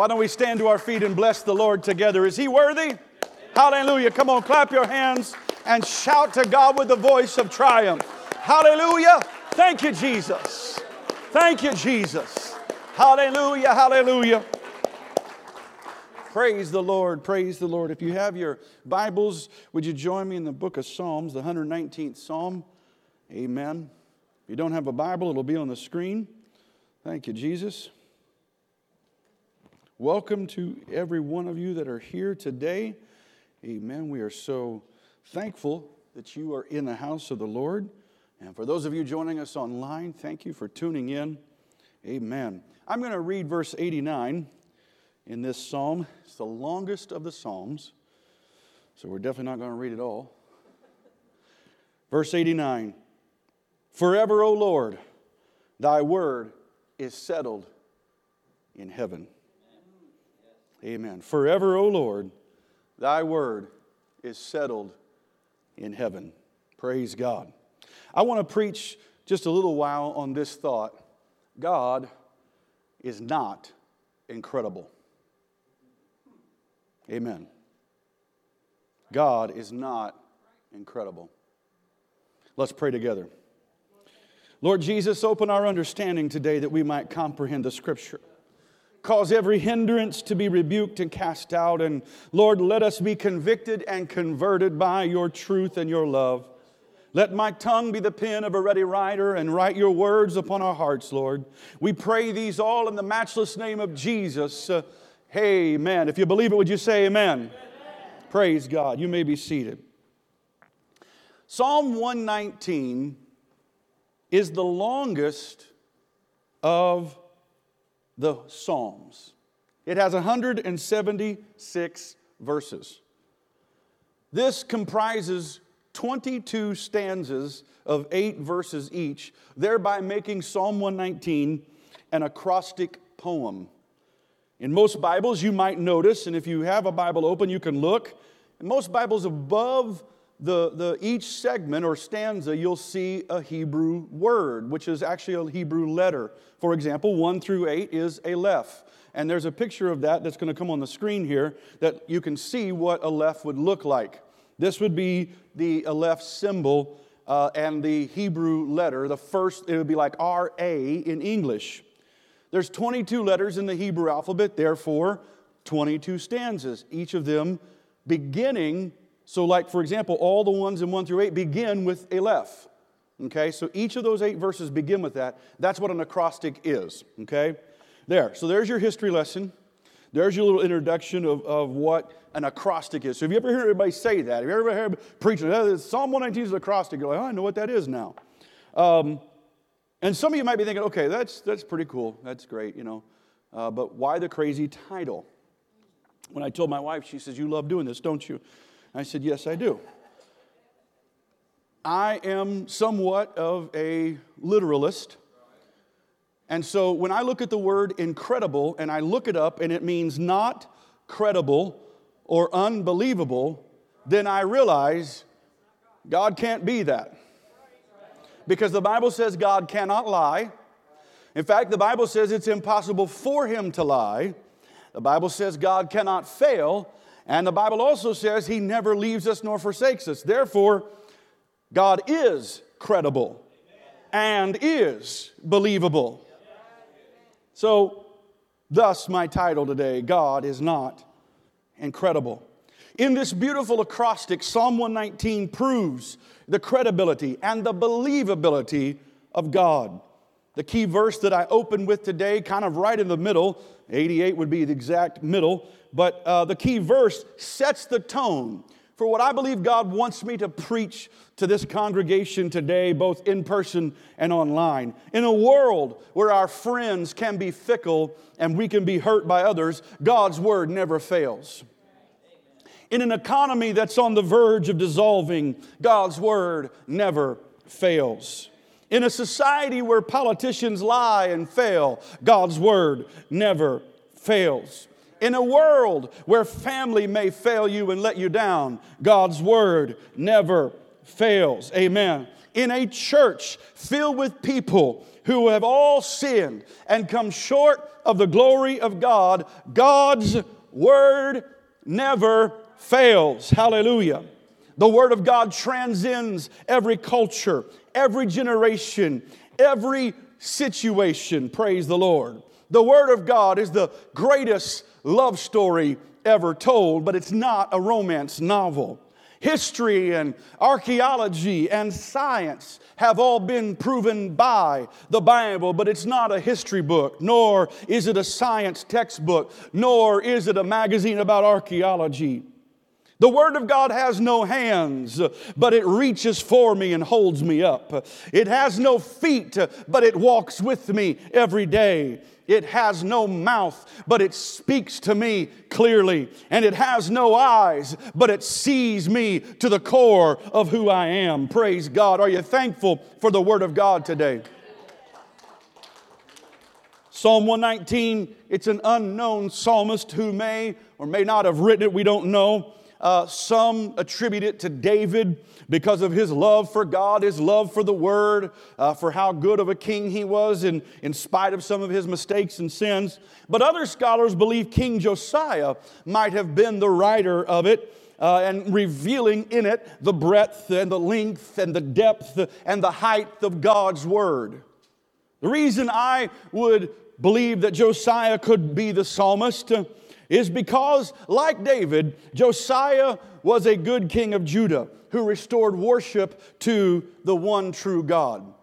Why don't we stand to our feet and bless the Lord together? Is He worthy? Hallelujah. Come on, clap your hands and shout to God with the voice of triumph. Hallelujah. Thank you, Jesus. Thank you, Jesus. Hallelujah. Hallelujah. Praise the Lord. Praise the Lord. If you have your Bibles, would you join me in the book of Psalms, the 119th Psalm? Amen. If you don't have a Bible, it'll be on the screen. Thank you, Jesus. Welcome to every one of you that are here today. Amen. We are so thankful that you are in the house of the Lord. And for those of you joining us online, thank you for tuning in. Amen. I'm going to read verse 89 in this psalm. It's the longest of the psalms, so we're definitely not going to read it all. Verse 89 Forever, O Lord, thy word is settled in heaven. Amen. Forever, O Lord, thy word is settled in heaven. Praise God. I want to preach just a little while on this thought God is not incredible. Amen. God is not incredible. Let's pray together. Lord Jesus, open our understanding today that we might comprehend the scripture. Cause every hindrance to be rebuked and cast out. And Lord, let us be convicted and converted by your truth and your love. Let my tongue be the pen of a ready writer and write your words upon our hearts, Lord. We pray these all in the matchless name of Jesus. Uh, Amen. If you believe it, would you say amen? amen? Praise God. You may be seated. Psalm 119 is the longest of the Psalms. It has 176 verses. This comprises 22 stanzas of eight verses each, thereby making Psalm 119 an acrostic poem. In most Bibles, you might notice, and if you have a Bible open, you can look. In most Bibles, above the, the, each segment or stanza, you'll see a Hebrew word, which is actually a Hebrew letter. For example, 1 through 8 is Aleph. And there's a picture of that that's going to come on the screen here that you can see what Aleph would look like. This would be the Aleph symbol uh, and the Hebrew letter. The first, it would be like R A in English. There's 22 letters in the Hebrew alphabet, therefore, 22 stanzas, each of them beginning. So, like for example, all the ones in 1 through 8 begin with Aleph. Okay, so each of those eight verses begin with that. That's what an acrostic is. Okay, there. So, there's your history lesson. There's your little introduction of, of what an acrostic is. So, have you ever heard anybody say that? Have you ever heard preaching, oh, Psalm 119 is an acrostic? You're like, oh, I know what that is now. Um, and some of you might be thinking, okay, that's, that's pretty cool. That's great, you know. Uh, but why the crazy title? When I told my wife, she says, You love doing this, don't you? I said, Yes, I do. I am somewhat of a literalist. And so when I look at the word incredible and I look it up and it means not credible or unbelievable, then I realize God can't be that because the Bible says God cannot lie. In fact, the Bible says it's impossible for him to lie. The Bible says God cannot fail. And the Bible also says he never leaves us nor forsakes us. Therefore, God is credible and is believable. So, thus, my title today God is not incredible. In this beautiful acrostic, Psalm 119 proves the credibility and the believability of God. The key verse that I open with today, kind of right in the middle, 88 would be the exact middle, but uh, the key verse sets the tone for what I believe God wants me to preach to this congregation today, both in person and online. In a world where our friends can be fickle and we can be hurt by others, God's word never fails. In an economy that's on the verge of dissolving, God's word never fails. In a society where politicians lie and fail, God's word never fails. In a world where family may fail you and let you down, God's word never fails. Amen. in a church filled with people who have all sinned and come short of the glory of God, God's word never fails. Hallelujah. The word of God transcends every culture, every generation, every situation. Praise the Lord. The word of God is the greatest love story ever told, but it's not a romance novel. History and archaeology and science have all been proven by the Bible, but it's not a history book, nor is it a science textbook, nor is it a magazine about archaeology. The Word of God has no hands, but it reaches for me and holds me up. It has no feet, but it walks with me every day. It has no mouth, but it speaks to me clearly. And it has no eyes, but it sees me to the core of who I am. Praise God. Are you thankful for the Word of God today? Psalm 119, it's an unknown psalmist who may or may not have written it, we don't know. Uh, some attribute it to David because of his love for God, his love for the Word, uh, for how good of a king he was in, in spite of some of his mistakes and sins. But other scholars believe King Josiah might have been the writer of it. Uh, and revealing in it the breadth and the length and the depth and the height of God's Word. The reason I would believe that Josiah could be the psalmist uh, is because, like David, Josiah was a good king of Judah who restored worship to the one true God.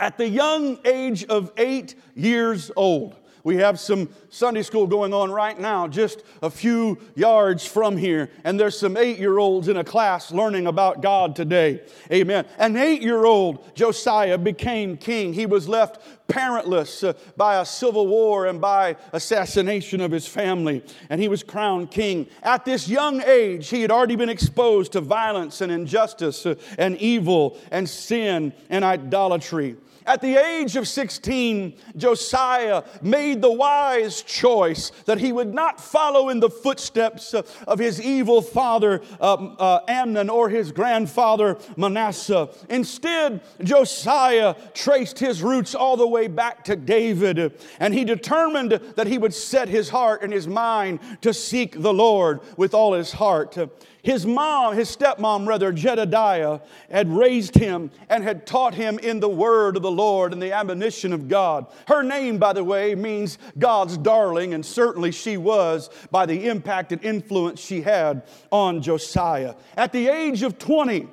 At the young age of eight years old, we have some Sunday school going on right now, just a few yards from here, and there's some eight year olds in a class learning about God today. Amen. An eight year old Josiah became king. He was left parentless uh, by a civil war and by assassination of his family, and he was crowned king. At this young age, he had already been exposed to violence and injustice uh, and evil and sin and idolatry. At the age of 16, Josiah made the wise choice that he would not follow in the footsteps of his evil father um, uh, Amon or his grandfather Manasseh. Instead, Josiah traced his roots all the way back to David, and he determined that he would set his heart and his mind to seek the Lord with all his heart. His mom, his stepmom, rather, Jedediah, had raised him and had taught him in the word of the Lord and the admonition of God. Her name, by the way, means God's darling, and certainly she was by the impact and influence she had on Josiah. At the age of 20,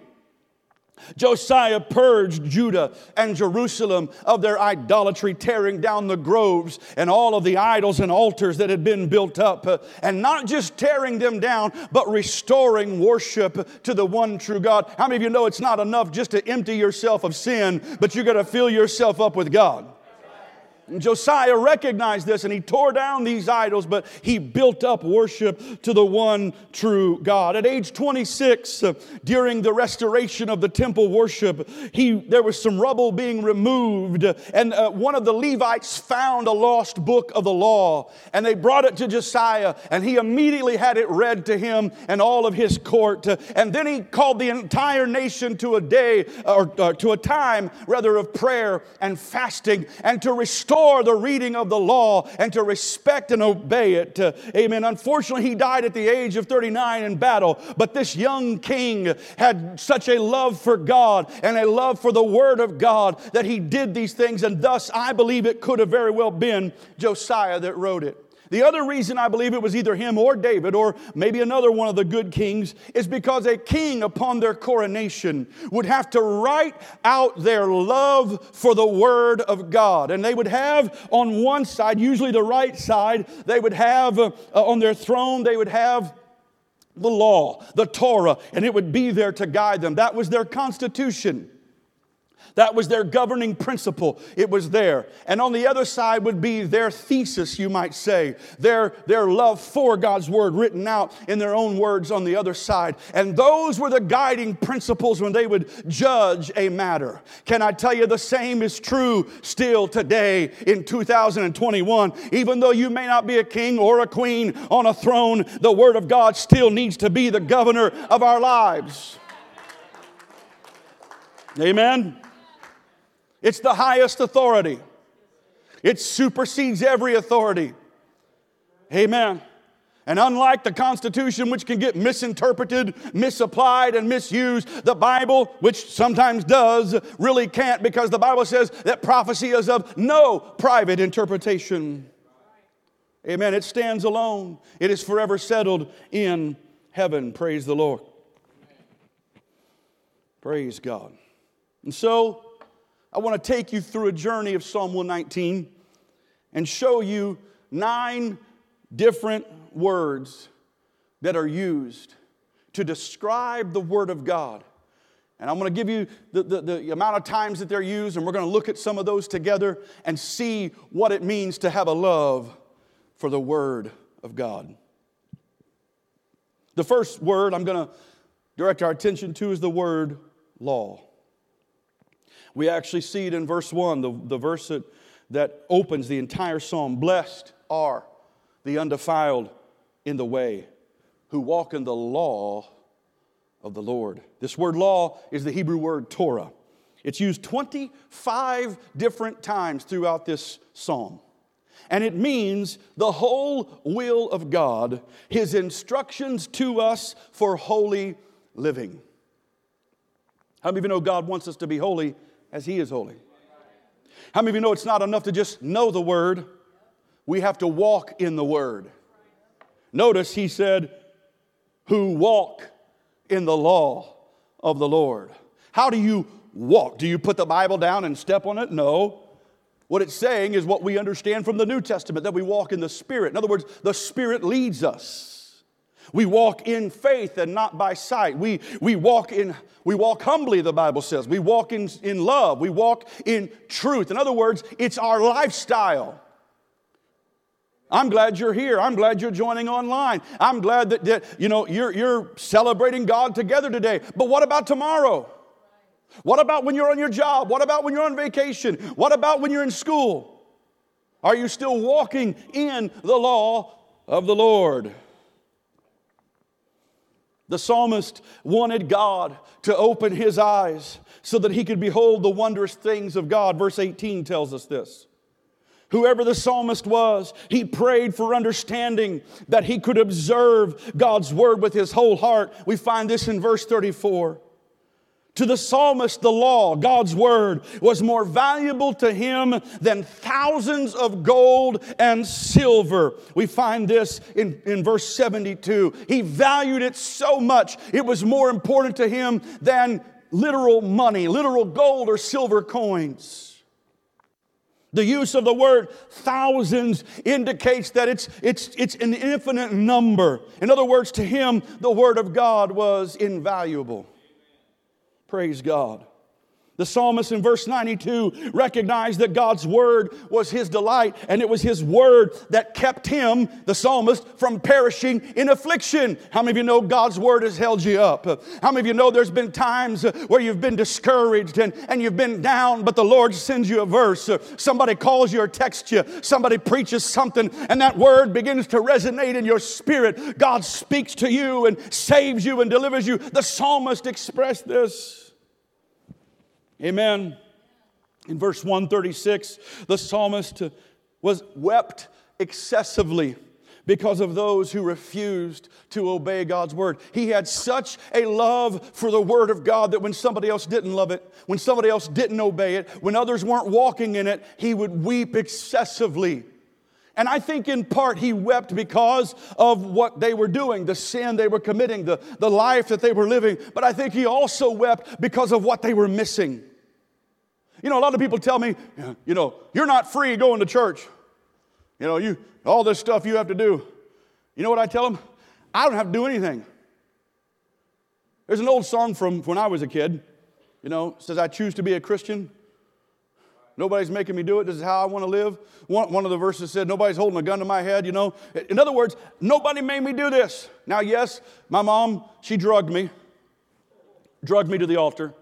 Josiah purged Judah and Jerusalem of their idolatry, tearing down the groves and all of the idols and altars that had been built up. And not just tearing them down, but restoring worship to the one true God. How many of you know it's not enough just to empty yourself of sin, but you got to fill yourself up with God? And Josiah recognized this and he tore down these idols, but he built up worship to the one true God. At age 26, uh, during the restoration of the temple worship, he, there was some rubble being removed, and uh, one of the Levites found a lost book of the law, and they brought it to Josiah, and he immediately had it read to him and all of his court. Uh, and then he called the entire nation to a day, or uh, to a time rather, of prayer and fasting, and to restore restore the reading of the law and to respect and obey it. Uh, amen. Unfortunately, he died at the age of 39 in battle, but this young king had such a love for God and a love for the Word of God that he did these things, and thus I believe it could have very well been Josiah that wrote it. The other reason I believe it was either him or David, or maybe another one of the good kings, is because a king upon their coronation would have to write out their love for the Word of God. And they would have on one side, usually the right side, they would have uh, on their throne, they would have the law, the Torah, and it would be there to guide them. That was their constitution. That was their governing principle. It was there. And on the other side would be their thesis, you might say, their, their love for God's word written out in their own words on the other side. And those were the guiding principles when they would judge a matter. Can I tell you the same is true still today in 2021? Even though you may not be a king or a queen on a throne, the word of God still needs to be the governor of our lives. Amen. It's the highest authority. It supersedes every authority. Amen. And unlike the Constitution, which can get misinterpreted, misapplied, and misused, the Bible, which sometimes does, really can't because the Bible says that prophecy is of no private interpretation. Amen. It stands alone, it is forever settled in heaven. Praise the Lord. Praise God. And so, I want to take you through a journey of Psalm 119 and show you nine different words that are used to describe the Word of God. And I'm going to give you the, the, the, amount of times that they're used, and we're going to look at some of those together and see what it means to have a love for the Word of God. The first word I'm going to direct our attention to is the word law. We actually see it in verse 1, the, the verse that, that opens the entire psalm. Blessed are the undefiled in the way, who walk in the law of the Lord. This word law is the Hebrew word Torah. It's used 25 different times throughout this psalm. And it means the whole will of God, His instructions to us for holy living. How many of you know God wants us to be holy as He is holy? How many of you know it's not enough to just know the Word? We have to walk in the Word. Notice he said, who walk in the law of the Lord. How do you walk? Do you put the Bible down and step on it? No. What it's saying is what we understand from the New Testament that we walk in the Spirit. In other words, the Spirit leads us. We walk in faith and not by sight. We, we, walk, in, we walk humbly, the Bible says. We walk in, in love. We walk in truth. In other words, it's our lifestyle. I'm glad you're here. I'm glad you're joining online. I'm glad that, that you know you're, you're celebrating God together today. But what about tomorrow? What about when you're on your job? What about when you're on vacation? What about when you're in school? Are you still walking in the law of the Lord? The psalmist wanted God to open his eyes so that he could behold the wondrous things of God. Verse 18 tells us this. Whoever the psalmist was, he prayed for understanding that he could observe God's word with his whole heart. We find this in verse 34. To the psalmist, the law, God's word, was more valuable to him than thousands of gold and silver. We find this in, in verse 72. He valued it so much, it was more important to him than literal money, literal gold or silver coins. The use of the word thousands indicates that it's, it's, it's an infinite number. In other words, to him, the word of God was invaluable. Praise God. The psalmist in verse 92 recognized that God's word was his delight, and it was his word that kept him, the psalmist, from perishing in affliction. How many of you know God's word has held you up? How many of you know there's been times where you've been discouraged and, and you've been down, but the Lord sends you a verse? Somebody calls you or texts you, somebody preaches something, and that word begins to resonate in your spirit. God speaks to you and saves you and delivers you. The psalmist expressed this. Amen. In verse 136, the psalmist was wept excessively because of those who refused to obey God's word. He had such a love for the word of God that when somebody else didn't love it, when somebody else didn't obey it, when others weren't walking in it, he would weep excessively. And I think in part he wept because of what they were doing, the sin they were committing, the, the life that they were living. But I think he also wept because of what they were missing. You know, a lot of people tell me, you know, you're not free going to church. You know, you all this stuff you have to do. You know what I tell them? I don't have to do anything. There's an old song from when I was a kid, you know, says, I choose to be a Christian. Nobody's making me do it. This is how I want to live. One, one of the verses said, Nobody's holding a gun to my head, you know. In other words, nobody made me do this. Now, yes, my mom, she drugged me, drugged me to the altar,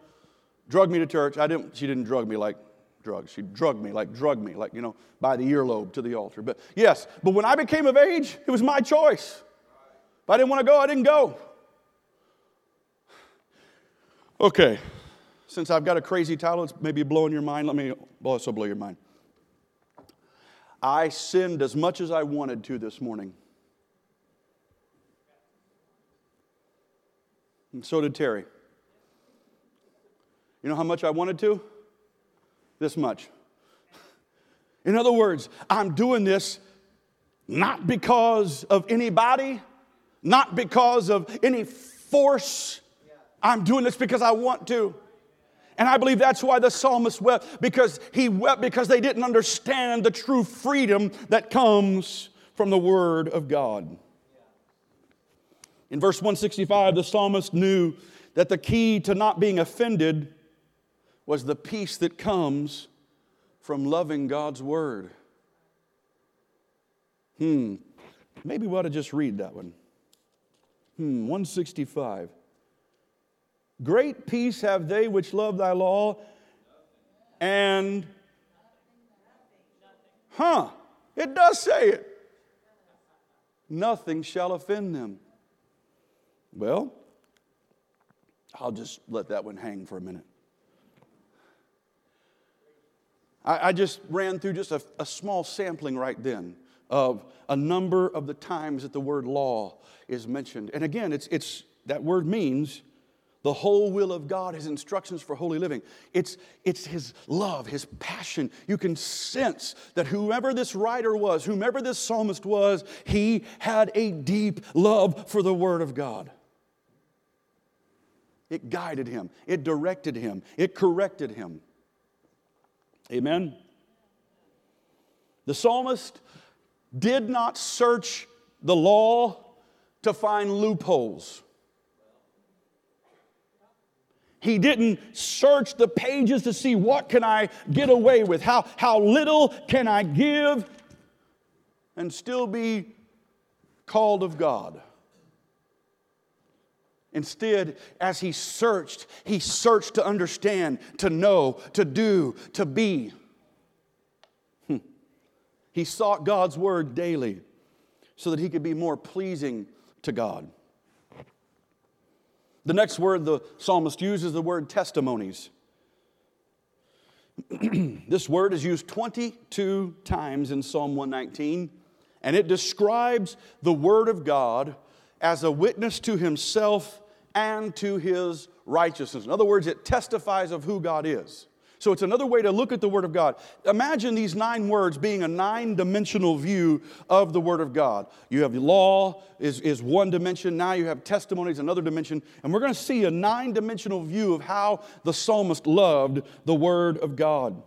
drugged me to church. I didn't, she didn't drug me like drugs. She drugged me like drugged me, like, you know, by the earlobe to the altar. But yes, but when I became of age, it was my choice. If I didn't want to go, I didn't go. Okay, since I've got a crazy title, it's maybe blowing your mind. Let me also blow your mind. I sinned as much as I wanted to this morning. And so did Terry. You know how much I wanted to? This much. In other words, I'm doing this not because of anybody, not because of any force. I'm doing this because I want to. And I believe that's why the psalmist wept, because he wept because they didn't understand the true freedom that comes from the Word of God. In verse 165, the psalmist knew that the key to not being offended was the peace that comes from loving God's Word. Hmm, maybe we ought to just read that one. Hmm, 165. Great peace have they which love thy law, and, huh, it does say it. Nothing shall offend them. Well, I'll just let that one hang for a minute. I, I just ran through just a, a small sampling right then of a number of the times that the word law is mentioned. And again, it's, it's, that word means the whole will of God, His instructions for holy living. It's, it's His love, His passion. You can sense that whoever this writer was, whomever this psalmist was, he had a deep love for the Word of God. It guided him, it directed him, it corrected him. Amen? The psalmist did not search the law to find loopholes. He didn't search the pages to see what can I get away with, how, how little can I give and still be called of God. Instead, as he searched, he searched to understand, to know, to do, to be. Hmm. He sought God's word daily so that he could be more pleasing to God. The next word the psalmist uses the word testimonies. this word is used 22 times in Psalm 119, and it describes the word of God as a witness to himself and to his righteousness. In other words, it testifies of who God is. So it's another way to look at the Word of God. Imagine these nine words being a nine dimensional view of the Word of God. You have law is, is one dimension, now you have testimonies, another dimension, and we're going to see a nine dimensional view of how the psalmist loved the Word of God.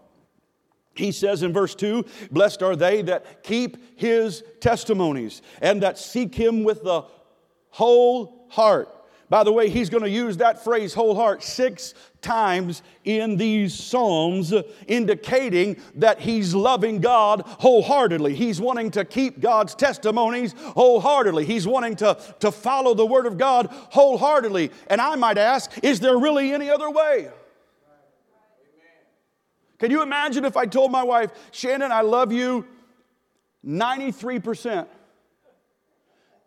He says in verse 2 Blessed are they that keep his testimonies and that seek him with the whole heart. By the way, he's going to use that phrase, whole heart, six times in these Psalms, indicating that he's loving God wholeheartedly. He's wanting to keep God's testimonies wholeheartedly. He's wanting to, to follow the Word of God wholeheartedly. And I might ask, is there really any other way? Can you imagine if I told my wife, Shannon, I love you 93%,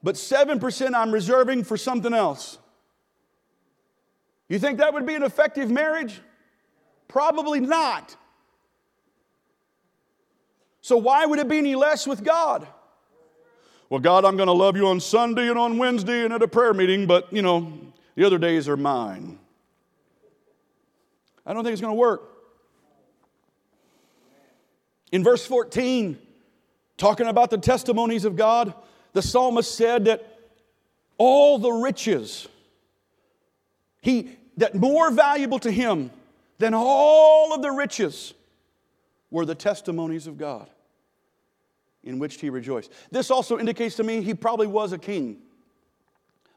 but 7% I'm reserving for something else? You think that would be an effective marriage? Probably not. So, why would it be any less with God? Well, God, I'm going to love you on Sunday and on Wednesday and at a prayer meeting, but, you know, the other days are mine. I don't think it's going to work. In verse 14, talking about the testimonies of God, the psalmist said that all the riches, he, that more valuable to him than all of the riches were the testimonies of God in which he rejoiced. This also indicates to me he probably was a king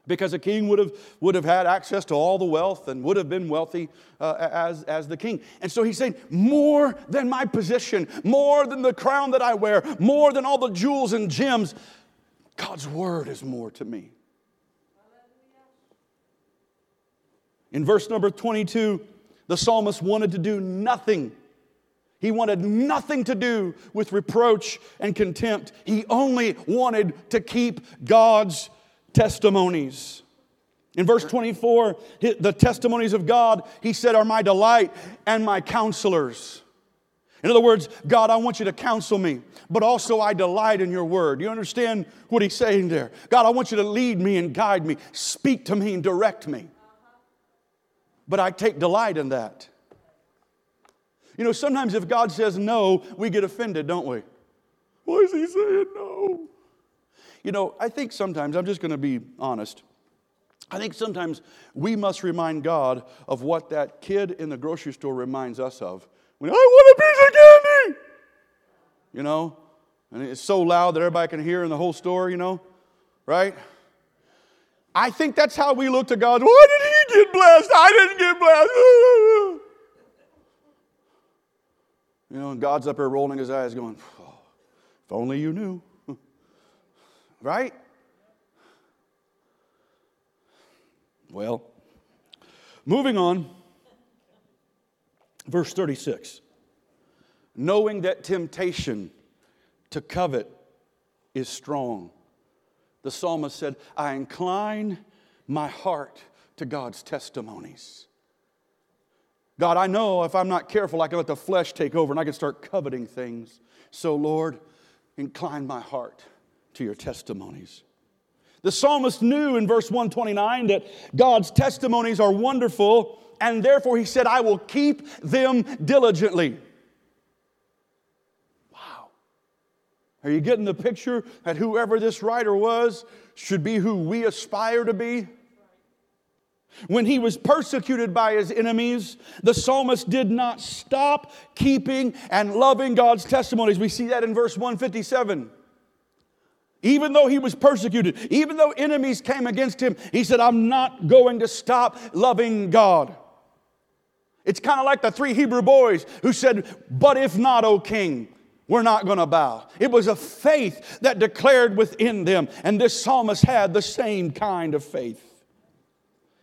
because a king would have, would have had access to all the wealth and would have been wealthy uh, as, as the king. And so he's saying, more than my position, more than the crown that I wear, more than all the jewels and gems, God's word is more to me. In verse number 22, the psalmist wanted to do nothing. He wanted nothing to do with reproach and contempt. He only wanted to keep God's testimonies. In verse 24, the testimonies of God, he said, are my delight and my counselors. In other words, God, I want you to counsel me, but also I delight in your word. You understand what he's saying there? God, I want you to lead me and guide me, speak to me and direct me. But I take delight in that. You know, sometimes if God says no, we get offended, don't we? Why is he saying no? You know, I think sometimes, I'm just going to be honest. I think sometimes we must remind God of what that kid in the grocery store reminds us of. When I want a piece of candy, you know, and it's so loud that everybody can hear in the whole store, you know, right? I think that's how we look to God. Why did get blessed? I didn't get blessed. You know, and God's up there rolling his eyes, going, oh, if only you knew. right? Well, moving on, verse 36. Knowing that temptation to covet is strong, the psalmist said, I incline my heart to God's testimonies. God, I know if I'm not careful, I can let the flesh take over and I can start coveting things. So, Lord, incline my heart to your testimonies. The psalmist knew in verse 129 that God's testimonies are wonderful, and therefore he said, I will keep them diligently. Wow. Are you getting the picture that whoever this writer was should be who we aspire to be? When he was persecuted by his enemies, the psalmist did not stop keeping and loving God's testimonies. We see that in verse 157. Even though he was persecuted, even though enemies came against him, he said, I'm not going to stop loving God. It's kind of like the three Hebrew boys who said, But if not, O king, we're not going to bow. It was a faith that declared within them, and this psalmist had the same kind of faith.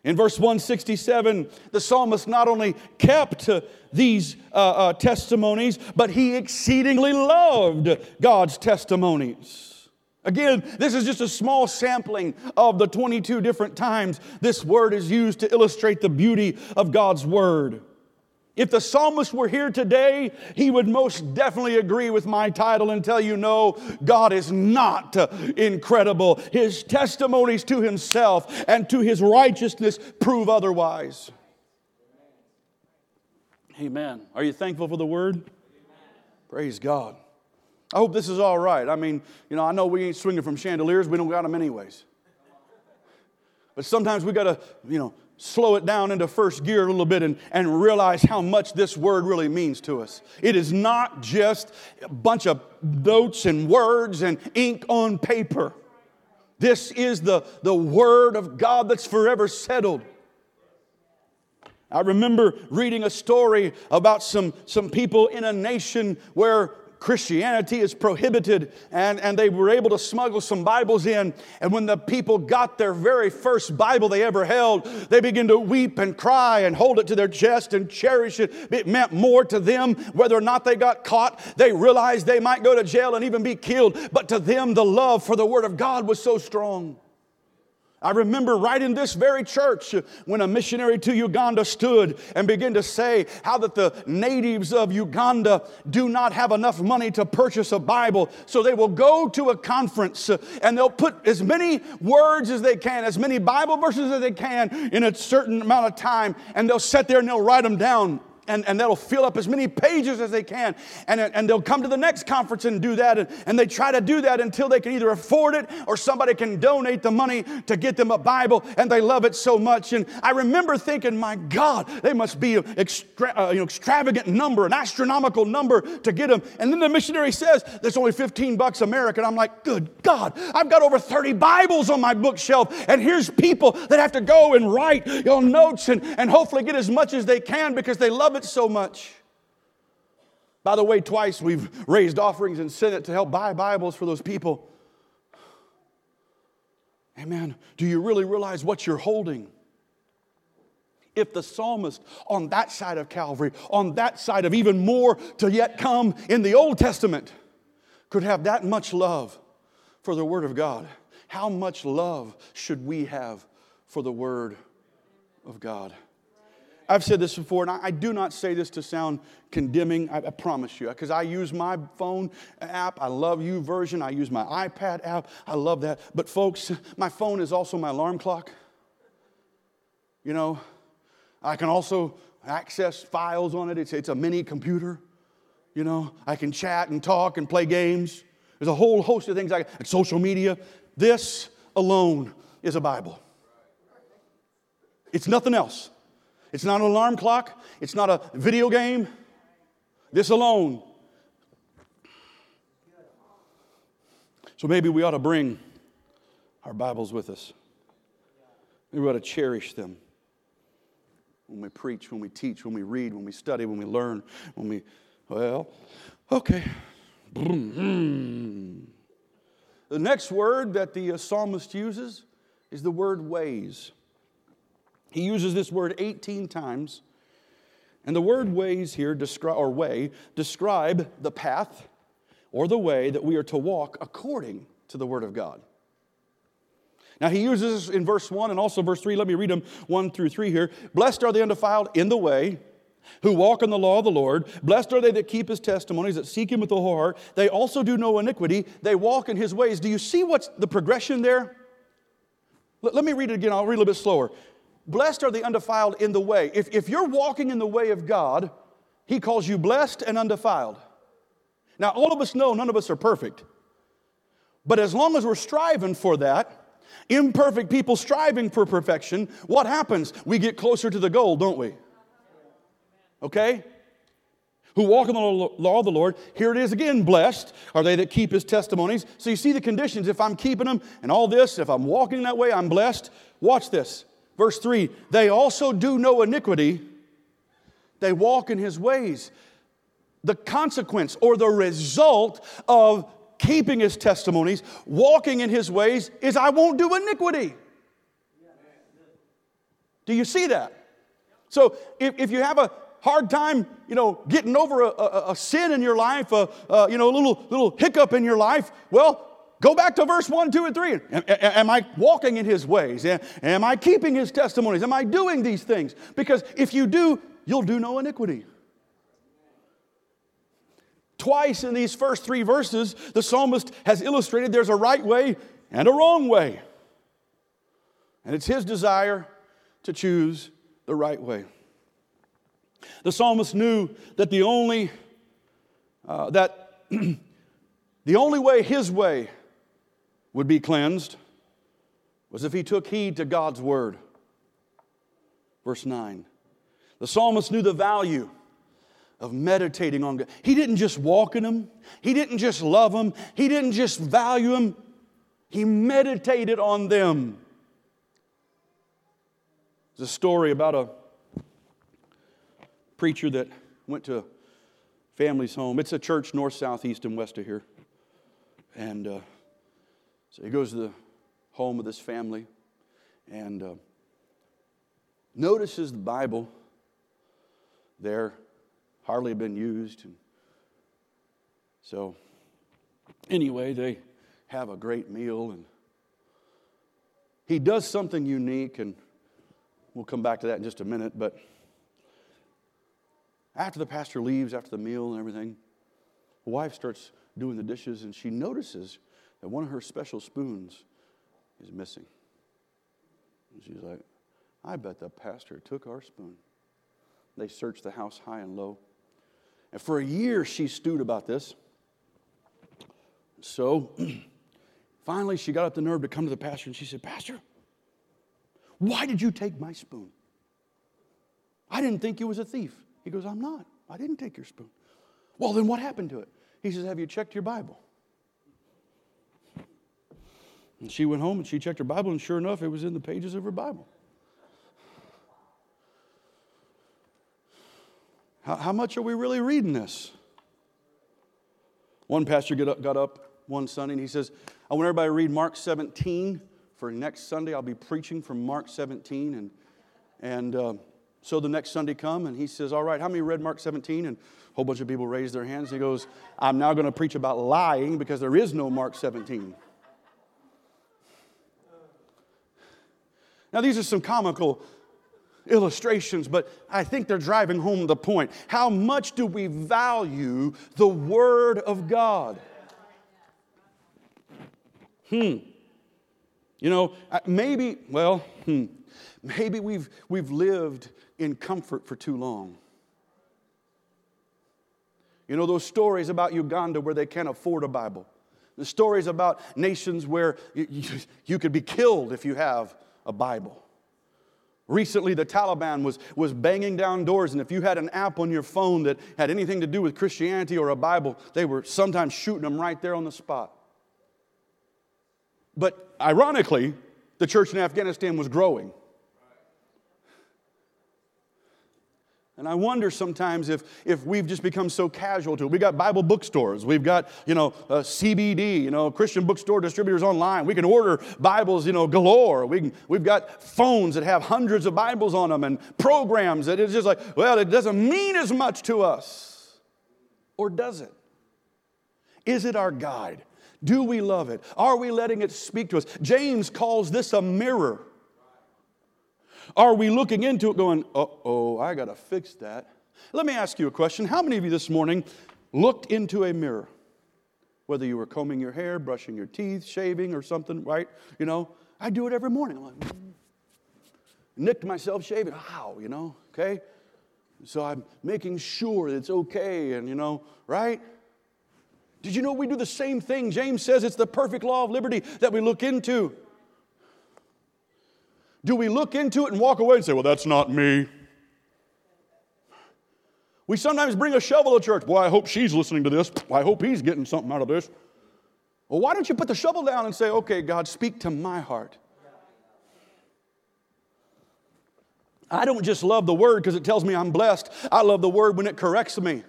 In verse 167, the psalmist not only kept these uh, uh, testimonies, but he exceedingly loved God's testimonies. Again, this is just a small sampling of the 22 different times this word is used to illustrate the beauty of God's word. If the psalmist were here today, he would most definitely agree with my title and tell you, no, God is not incredible. His testimonies to himself and to his righteousness prove otherwise. Amen. Are you thankful for the word? Praise God. I hope this is all right. I mean, you know, I know we ain't swinging from chandeliers, we don't got them anyways. But sometimes we got to, you know, slow it down into first gear a little bit and, and realize how much this word really means to us. It is not just a bunch of notes and words and ink on paper. This is the, the word of God that's forever settled. I remember reading a story about some, some people in a nation where Christianity is prohibited, and, and they were able to smuggle some Bibles in. And when the people got their very first Bible they ever held, they began to weep and cry and hold it to their chest and cherish it. It meant more to them whether or not they got caught. They realized they might go to jail and even be killed, but to them, the love for the Word of God was so strong. I remember right in this very church when a missionary to Uganda stood and began to say how that the natives of Uganda do not have enough money to purchase a Bible, so they will go to a conference uh, and they'll put as many words as they can, as many Bible verses as they can in a certain amount of time, and they'll sit there and they'll write them down and, and that'll fill up as many pages as they can. And, and they'll come to the next conference and do that. And, and they try to do that until they can either afford it or somebody can donate the money to get them a Bible. And they love it so much. And I remember thinking, my God, they must be an extra, uh, you know, extravagant number, an astronomical number to get them. And then the missionary says, there's only 15 bucks American. I'm like, good God, I've got over 30 Bibles on my bookshelf. And here's people that have to go and write you know, notes and, and hopefully get as much as they can because they love it it so much. By the way, twice we've raised offerings and sent it to help buy Bibles for those people. Amen. Do you really realize what you're holding? If the psalmist on that side of Calvary, on that side of even more to yet come in the Old Testament, could have that much love for the Word of God, how much love should we have for the Word of God. I've said this before, and I, do not say this to sound condemning, I, I promise you, because I use my phone app. I love YouVersion. I use my iPad app. I love that. But, folks, my phone is also my alarm clock. You know, I can also access files on it, it's, it's a mini computer. You know, I can chat and talk and play games. There's a whole host of things I can, social media. This alone is a Bible. It's nothing else. It's not an alarm clock, it's not a video game. This alone. So maybe we ought to bring our Bibles with us. Maybe we ought to cherish them when we preach, when we teach, when we read, when we study, when we learn, when we, well, okay. The next word that the psalmist uses is the word ways. He uses this word 18 times. And the word ways here, describe, or way, describe the path or the way that we are to walk according to the Word of God. Now, he uses this in verse 1 and also verse 3. Let me read them 1 through 3 here. Blessed are the undefiled in the way who walk in the law of the Lord. Blessed are they that keep his testimonies, that seek him with the whole heart. They also do no iniquity. They walk in his ways. Do you see what's the progression there? Let, let me read it again. I'll read a little bit slower. Blessed are the undefiled in the way. If, if you're walking in the way of God, He calls you blessed and undefiled. Now, all of us know none of us are perfect. But as long as we're striving for that, imperfect people striving for perfection, what happens? We get closer to the goal, don't we? Okay? Who walk in the law of the Lord. Here it is again, blessed are they that keep his testimonies. So you see the conditions. If I'm keeping them and all this, if I'm walking that way, I'm blessed. Watch this. Verse 3 They also do no iniquity, they walk in his ways. The consequence or the result of keeping his testimonies, walking in his ways, is I won't do iniquity. Do you see that? So if, if you have a hard time, you know, getting over a, a, a sin in your life, a, a, you know, a little, little hiccup in your life, well, Go back to verse 1, 2, and 3. Am, I walking in his ways? Am I keeping his testimonies? Am I doing these things? Because if you do, you'll do no iniquity. Twice in these first three verses, the psalmist has illustrated there's a right way and a wrong way. And it's his desire to choose the right way. The psalmist knew that the only uh, that the only way his way would be cleansed was if he took heed to God's word. Verse 9. The psalmist knew the value of meditating on God. He didn't just walk in them, he didn't just love them, he didn't just value them, he meditated on them. There's a story about a preacher that went to a family's home. It's a church north, south, east, and west of here. And uh, so he goes to the home of this family and uh, notices the Bible there, hardly been used. And so, anyway, they have a great meal and he does something unique, and we'll come back to that in just a minute. But after the pastor leaves, after the meal and everything, the wife starts doing the dishes and she notices that one of her special spoons is missing. And she's like, I bet the pastor took our spoon. They searched the house high and low. And for a year, she stewed about this. So finally, she got up the nerve to come to the pastor and she said, Pastor, why did you take my spoon? I didn't think you was a thief. He goes, I'm not. I didn't take your spoon. Well, then what happened to it? He says, Have you checked your Bible? And she went home and she checked her Bible, and sure enough, it was in the pages of her Bible. How, how much are we really reading this? One pastor got up, got up one Sunday and he says, I want everybody to read Mark 17 for next Sunday. I'll be preaching from Mark 17. And, and uh, so the next Sunday come and he says, All right, how many read Mark 17? And a whole bunch of people raised their hands. He goes, I'm now going to preach about lying because there is no Mark 17. Now, these are some comical illustrations, but I think they're driving home the point. How much do we value the Word of God? Hmm. You know, maybe, well, hmm, maybe we've, we've lived in comfort for too long. You know, those stories about Uganda where they can't afford a Bible. The stories about nations where you, you, you could be killed if you have a Bible. Recently, the Taliban was, was banging down doors, and if you had an app on your phone that had anything to do with Christianity or a Bible, they were sometimes shooting them right there on the spot. But ironically, the church in Afghanistan was growing. And I wonder sometimes if, if we've just become so casual to it. We've got Bible bookstores. We've got, you know, uh, CBD, you know, Christian bookstore distributors online. We can order Bibles, you know, galore. We can, we've got phones that have hundreds of Bibles on them and programs that it's just like, well, it doesn't mean as much to us. Or does it? Is it our guide? Do we love it? Are we letting it speak to us? James calls this a mirror. Are we looking into it going, uh oh, I got to fix that? Let me ask you a question. How many of you this morning looked into a mirror? Whether you were combing your hair, brushing your teeth, shaving, or something, right? You know, I do it every morning. I'm like, mm. nicked myself shaving. How, you know, okay? So I'm making sure it's okay, and you know, right? Did you know we do the same thing? James says it's the perfect law of liberty that we look into. Do we look into it and walk away and say, well, that's not me? We sometimes bring a shovel to church. Boy, I hope she's listening to this. I hope he's getting something out of this. Well, why don't you put the shovel down and say, okay, God, speak to my heart? I don't just love the word because it tells me I'm blessed. I love the word when it corrects me.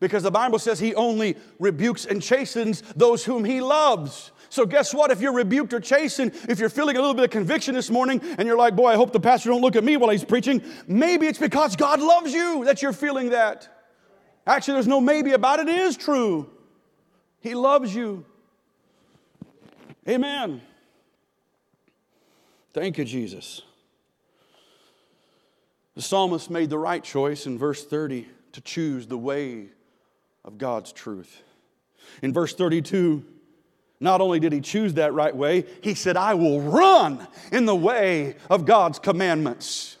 Because the Bible says he only rebukes and chastens those whom he loves. So, guess what? If you're rebuked or chastened, if you're feeling a little bit of conviction this morning and you're like, boy, I hope the pastor don't look at me while he's preaching, maybe it's because God loves you that you're feeling that. Actually, there's no maybe about it, it is true. He loves you. Amen. Thank you, Jesus. The psalmist made the right choice in verse 30 to choose the way of God's truth. In verse 32, not only did he choose that right way, he said, I will run in the way of God's commandments.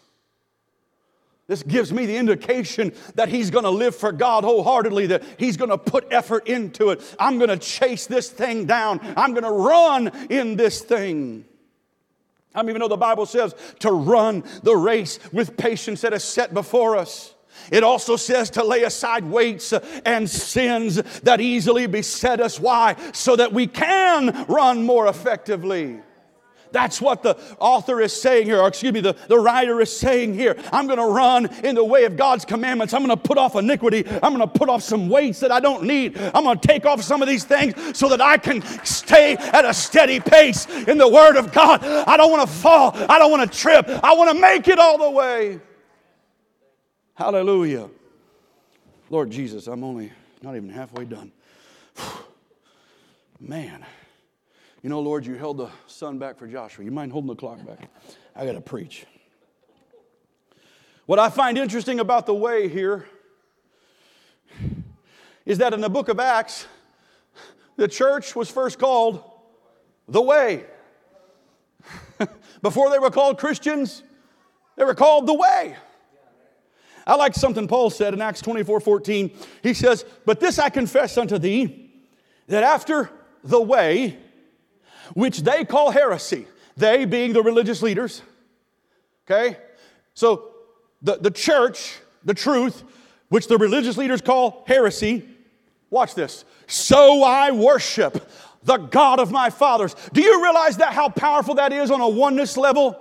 This gives me the indication that he's going to live for God wholeheartedly, that he's going to put effort into it. I'm going to chase this thing down. I'm going to run in this thing. I mean, even though the Bible says to run the race with patience that is set before us. It also says to lay aside weights and sins that easily beset us. Why? So that we can run more effectively. That's what the author is saying here, or excuse me, the, the writer is saying here. I'm going to run in the way of God's commandments. I'm going to put off iniquity. I'm going to put off some weights that I don't need. I'm going to take off some of these things so that I can stay at a steady pace in the Word of God. I don't want to fall. I don't want to trip. I want to make it all the way. Hallelujah. Lord Jesus, I'm only not even halfway done. Man. You know, Lord, you held the sun back for Joshua. You mind holding the clock back? I got to preach. What I find interesting about the way here is that in the book of Acts, the church was first called the way. Before they were called Christians, they were called the way. I like something Paul said in Acts 24 14. He says, But this I confess unto thee, that after the way, which they call heresy, they being the religious leaders, okay? So the, the church, the truth, which the religious leaders call heresy, watch this. So I worship the God of my fathers. Do you realize that how powerful that is on a oneness level?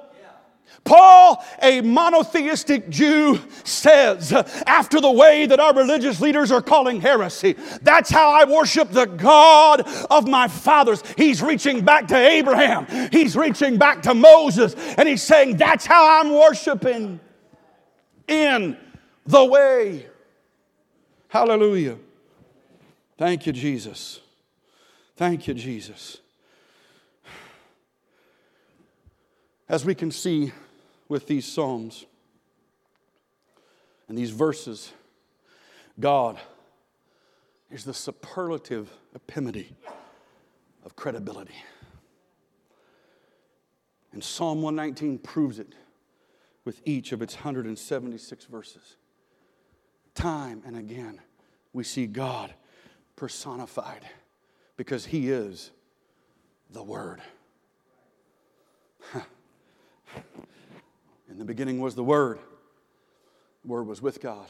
Paul, a monotheistic Jew, says, after the way that our religious leaders are calling heresy, that's how I worship the God of my fathers. He's reaching back to Abraham, he's reaching back to Moses, and he's saying, That's how I'm worshiping in the way. Hallelujah. Thank you, Jesus. Thank you, Jesus. As we can see with these Psalms and these verses, God is the superlative epitome of credibility. And Psalm 119 proves it with each of its 176 verses. Time and again, we see God personified because He is the Word. The beginning was the Word, the Word was with God,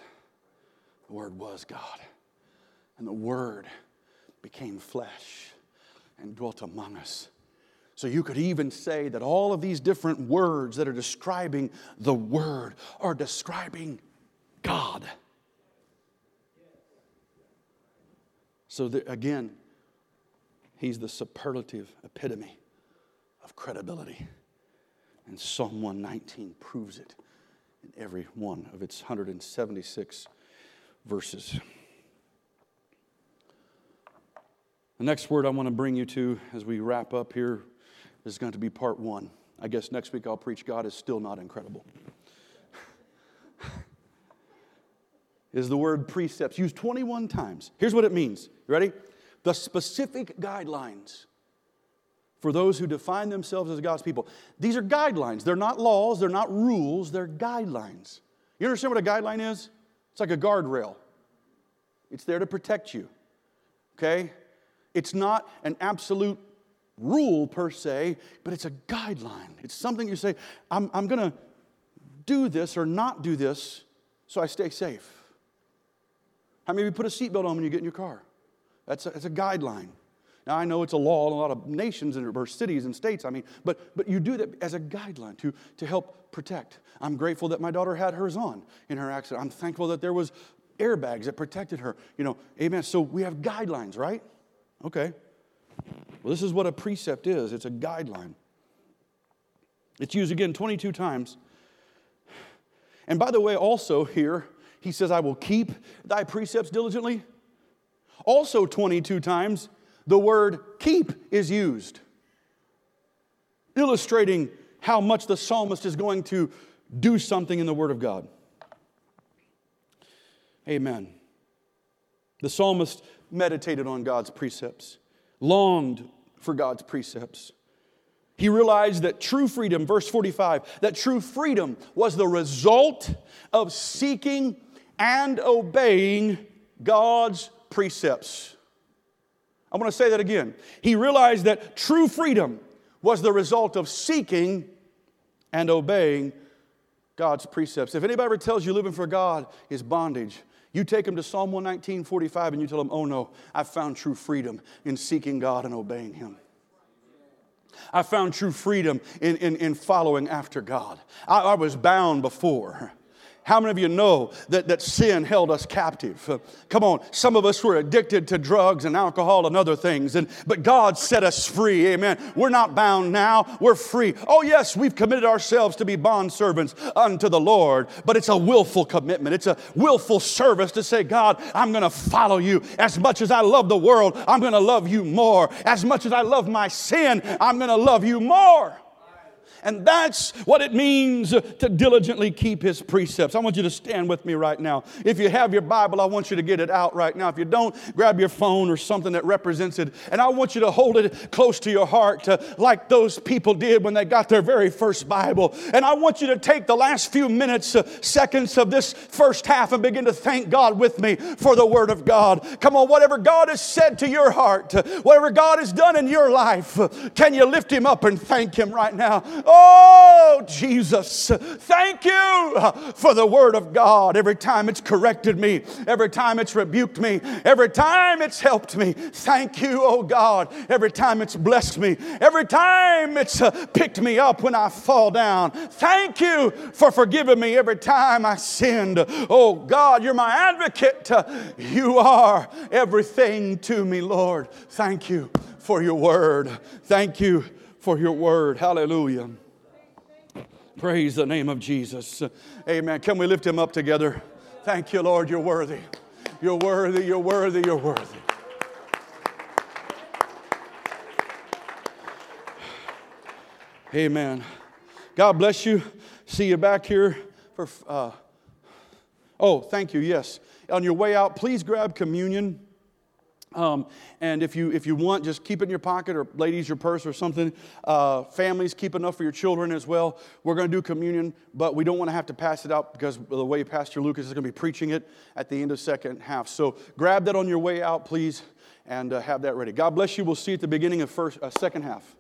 the Word was God, and the Word became flesh and dwelt among us. So you could even say that all of these different words that are describing the Word are describing God. So again, He's the superlative epitome of credibility. And Psalm 119 proves it in every one of its 176 verses. The next word I want to bring you to as we wrap up here is going to be part one. I guess next week I'll preach God is still not incredible. is the word precepts used 21 times. Here's what it means. You ready? The specific guidelines for those who define themselves as God's people. These are guidelines. They're not laws, they're not rules, they're guidelines. You understand what a guideline is? It's like a guardrail, it's there to protect you. Okay? It's not an absolute rule per se, but it's a guideline. It's something you say, I'm, I'm going to do this or not do this so I stay safe. How many of you put a seatbelt on when you get in your car? That's a, that's a guideline. Now, I know it's a law in a lot of nations and or cities and states, I mean, but, but you do that as a guideline to, to help protect. I'm grateful that my daughter had hers on in her accident. I'm thankful that there was airbags that protected her. You know, amen. So we have guidelines, right? Okay. Well, this is what a precept is it's a guideline. It's used again 22 times. And by the way, also here, he says, I will keep thy precepts diligently. Also, 22 times, the word keep is used, illustrating how much the psalmist is going to do something in the Word of God. Amen. The psalmist meditated on God's precepts, longed for God's precepts. He realized that true freedom, verse 45, that true freedom was the result of seeking and obeying God's precepts. I want to say that again. He realized that true freedom was the result of seeking and obeying God's precepts. If anybody ever tells you living for God is bondage, you take them to Psalm 119, 45, and you tell them, oh no, I found true freedom in seeking God and obeying Him. I found true freedom in, in, in following after God. I, I was bound before. How many of you know that, that sin held us captive? Uh, come on, some of us were addicted to drugs and alcohol and other things, and, but God set us free. Amen. We're not bound now, we're free. Oh, yes, we've committed ourselves to be bond servants unto the Lord, but it's a willful commitment. It's a willful service to say, God, I'm to follow you. As much as I love the world, I'm to love you more. As much as I love my sin, I'm to love you more. And that's what it means to diligently keep his precepts. I want you to stand with me right now. If you have your Bible, I want you to get it out right now. If you don't, grab your phone or something that represents it. And I want you to hold it close to your heart, like those people did when they got their very first Bible. And I want you to take the last few minutes, uh, seconds of this first half and begin to thank God with me for the Word of God. Come on, whatever God has said to your heart, uh, whatever God has done in your life, uh, can you lift Him up and thank Him right now? Oh, Jesus, thank you for the Word of God. Every time it's corrected me, every time it's rebuked me, every time it's helped me. Thank you, oh God. Every time it's blessed me, every time it's uh, picked me up when I fall down. Thank you for forgiving me every time I sinned. Oh God, you're my advocate. You are everything to me, Lord. Thank you for your word. Thank you for your word. Hallelujah. Praise the name of Jesus. Amen. Can we lift him up together? Thank you, Lord. You're worthy. You're worthy. You're worthy. You're worthy. Amen. God bless you. See you back here for. Uh, oh, thank you. Yes. On your way out, please grab communion. Um, and if you, if you want, just keep it in your pocket or ladies, your purse or something. Uh, families, keep enough for your children as well. We're going to do communion, but we don't want to have to pass it out because the way Pastor Lucas is going to be preaching it at the end of second half. So grab that on your way out, please, and uh, have that ready. God bless you. We'll see you at the beginning of first, uh, second half.